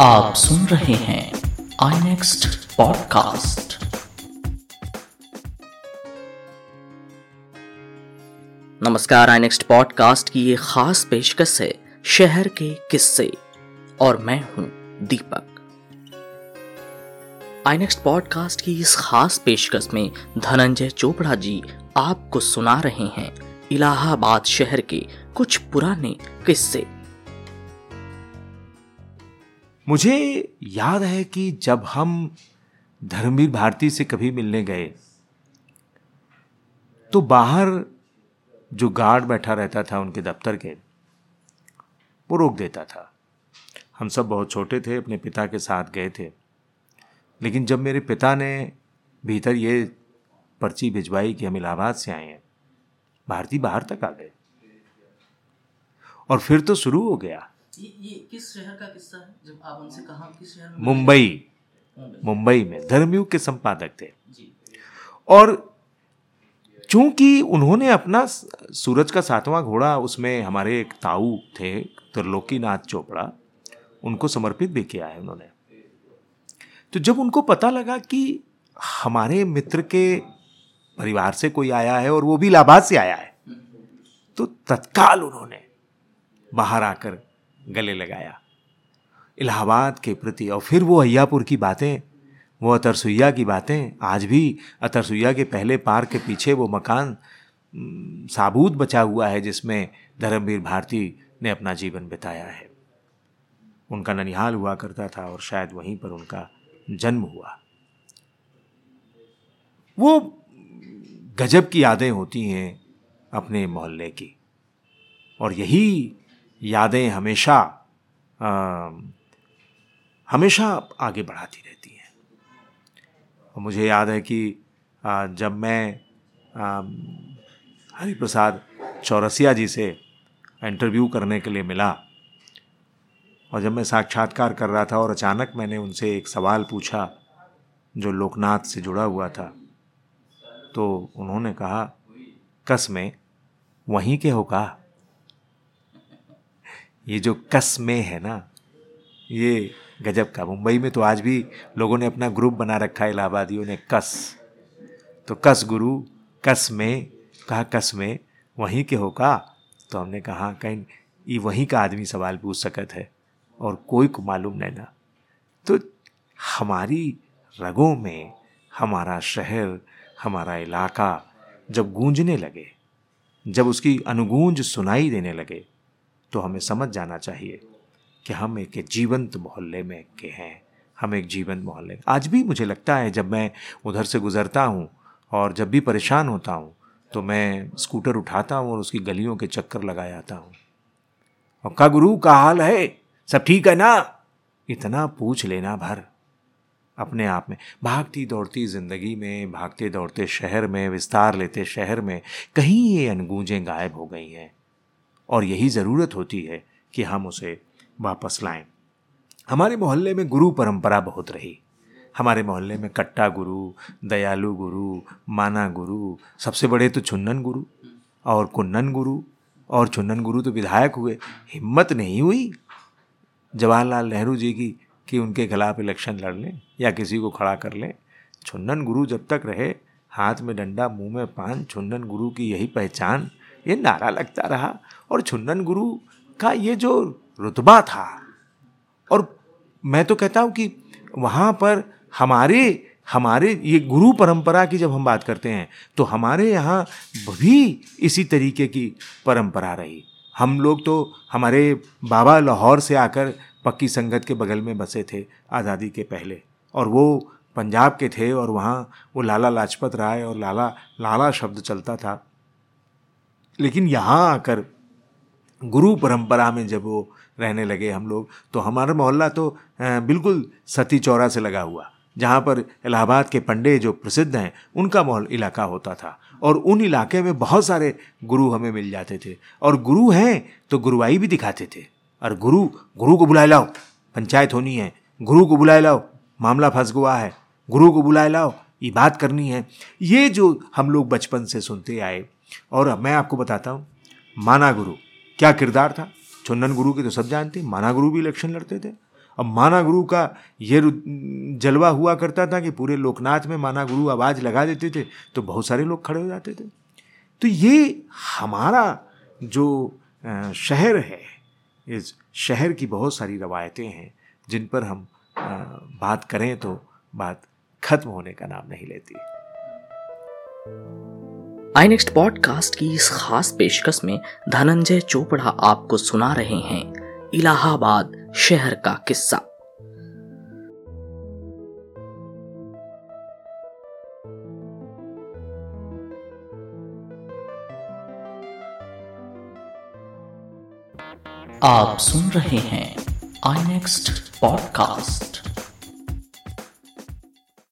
आप सुन रहे हैं आई नेक्स्ट पॉडकास्ट नमस्कार आई नेक्स्ट पॉडकास्ट की ये खास पेशकश है शहर के किस्से, और मैं हूँ दीपक। आई नेक्स्ट पॉडकास्ट की इस खास पेशकश में धनंजय चोपड़ा जी आपको सुना रहे हैं इलाहाबाद शहर के कुछ पुराने किस्से। मुझे याद है कि जब हम धर्मवीर भारती से कभी मिलने गए तो बाहर जो गार्ड बैठा रहता था उनके दफ्तर के, वो रोक देता था। हम सब बहुत छोटे थे, अपने पिता के साथ गए थे। लेकिन जब मेरे पिता ने भीतर ये पर्ची भिजवाई कि हम इलाहाबाद से आए हैं, भारती बाहर तक आ गए। और फिर तो शुरू हो गया। ये, ये किस शहर का किस्सा है? जब आप उनसे कहा किस शहर में? मुंबई। मुंबई में धर्मयुग के संपादक थे। और चूँकि उन्होंने अपना सूरज का सातवां घोड़ा उसमें हमारे एक ताऊ थे त्रिलोकीनाथ चोपड़ा उनको समर्पित भी किया है उन्होंने। तो जब उनको पता लगा कि हमारे मित्र के परिवार से कोई आया है और वो भी इलाहाबाद से आया है तो तत्काल उन्होंने बाहर आकर गले लगाया। इलाहाबाद के प्रति, और फिर वो अय्यापुर की बातें, वो अतरसुईया की बातें, आज भी अतरसुईया के पहले पार के पीछे वो मकान साबूत बचा हुआ है जिसमें धर्मवीर भारती ने अपना जीवन बिताया है। उनका ननिहाल हुआ करता था और शायद वहीं पर उनका जन्म हुआ। वो गजब की यादें होती हैं अपने मोहल्ले की, और यही यादें हमेशा आ, हमेशा आगे बढ़ाती रहती हैं। और मुझे याद है कि आ, जब मैं हरिप्रसाद चौरसिया जी से इंटरव्यू करने के लिए मिला और जब मैं साक्षात्कार कर रहा था और अचानक मैंने उनसे एक सवाल पूछा जो लोकनाथ से जुड़ा हुआ था तो उन्होंने कहा कस में वहीं के हो ये जो कस में है ना, ये गजब का। मुंबई में तो आज भी लोगों ने अपना ग्रुप बना रखा है इलाहाबादियों ने, कस। तो कस गुरु, कस में, कहा कस में, वहीं के हो का? तो हमने कहा, कहीं ये वहीं का आदमी सवाल पूछ सकत है, और कोई को मालूम नहीं ना। तो हमारी रगों में, हमारा शहर, हमारा इलाका जब गूंजने लगे, जब उसकी अनुगूंज सुनाई देने लगे तो हमें समझ जाना चाहिए कि हम एक जीवंत मोहल्ले में के हैं। हम एक जीवंत मोहल्ले आज भी मुझे लगता है जब मैं उधर से गुज़रता हूँ और जब भी परेशान होता हूँ तो मैं स्कूटर उठाता हूँ और उसकी गलियों के चक्कर लगा आता हूँ। और का गुरु, का हाल है? सब ठीक है ना? इतना पूछ लेना भर अपने आप में। भागती दौड़ती ज़िंदगी में, भागते दौड़ते शहर में, विस्तार लेते शहर में, कहीं ये अनगूंजें गायब हो गई हैं। और यही ज़रूरत होती है कि हम उसे वापस लाएँ। हमारे मोहल्ले में गुरु परंपरा बहुत रही। हमारे मोहल्ले में कट्टा गुरु, दयालु गुरु, माना गुरु, सबसे बड़े तो छुन्नन गुरु और कुन्नन गुरु और छुन्नन गुरु तो विधायक हुए। हिम्मत नहीं हुई जवाहरलाल नेहरू जी की कि उनके खिलाफ इलेक्शन लड़ लें या किसी को खड़ा कर लें। छुन्नन गुरु जब तक रहे, हाथ में डंडा, मुँह में पान छुन्नन गुरु की यही पहचान ये नारा लगता रहा और छुन्नन गुरु का ये जो रुतबा था, और मैं तो कहता हूँ कि वहाँ पर हमारे हमारे ये गुरु परंपरा की जब हम बात करते हैं तो हमारे यहाँ भी इसी तरीके की परंपरा रही। हम लोग तो हमारे बाबा लाहौर से आकर पक्की संगत के बगल में बसे थे, आज़ादी के पहले, और वो पंजाब के थे, और वहाँ वो लाला लाजपत राय और लाला लाला शब्द चलता था। लेकिन यहाँ आकर गुरु परंपरा में जब वो रहने लगे हम लोग तो हमारा मोहल्ला तो बिल्कुल सती चौरा से लगा हुआ। जहाँ पर इलाहाबाद के पंडे जो प्रसिद्ध हैं, उनका मोहल इलाका होता था। और उन इलाके में बहुत सारे गुरु हमें मिल जाते थे। और गुरु हैं तो गुरुवाई भी दिखाते थे। और गुरु गुरु को बुलाए लाओ, पंचायत होनी है। गुरु को बुलाए लाओ, मामला फंस गया है। गुरु को बुलाए लाओ, ये बात करनी है। ये जो हम लोग बचपन से सुनते आए और मैं आपको बताता हूँ, माना गुरु, क्या किरदार था? चुन्नन गुरु के तो सब जानते, माना गुरु भी इलेक्शन लड़ते थे। अब माना गुरु का ये जलवा हुआ करता था कि पूरे लोकनाथ में माना गुरु आवाज़ लगा देते थे तो बहुत सारे लोग खड़े हो जाते थे। तो ये हमारा जो शहर है, इस शहर की बहुत सारी रवायतें हैं, जिन पर हम बात करें तो बात खत्म होने का नाम नहीं लेती। आई नेक्स्ट पॉडकास्ट की इस खास पेशकश में धनंजय चोपड़ा आपको सुना रहे हैं इलाहाबाद शहर का किस्सा। आप सुन रहे हैं आई नेक्स्ट पॉडकास्ट।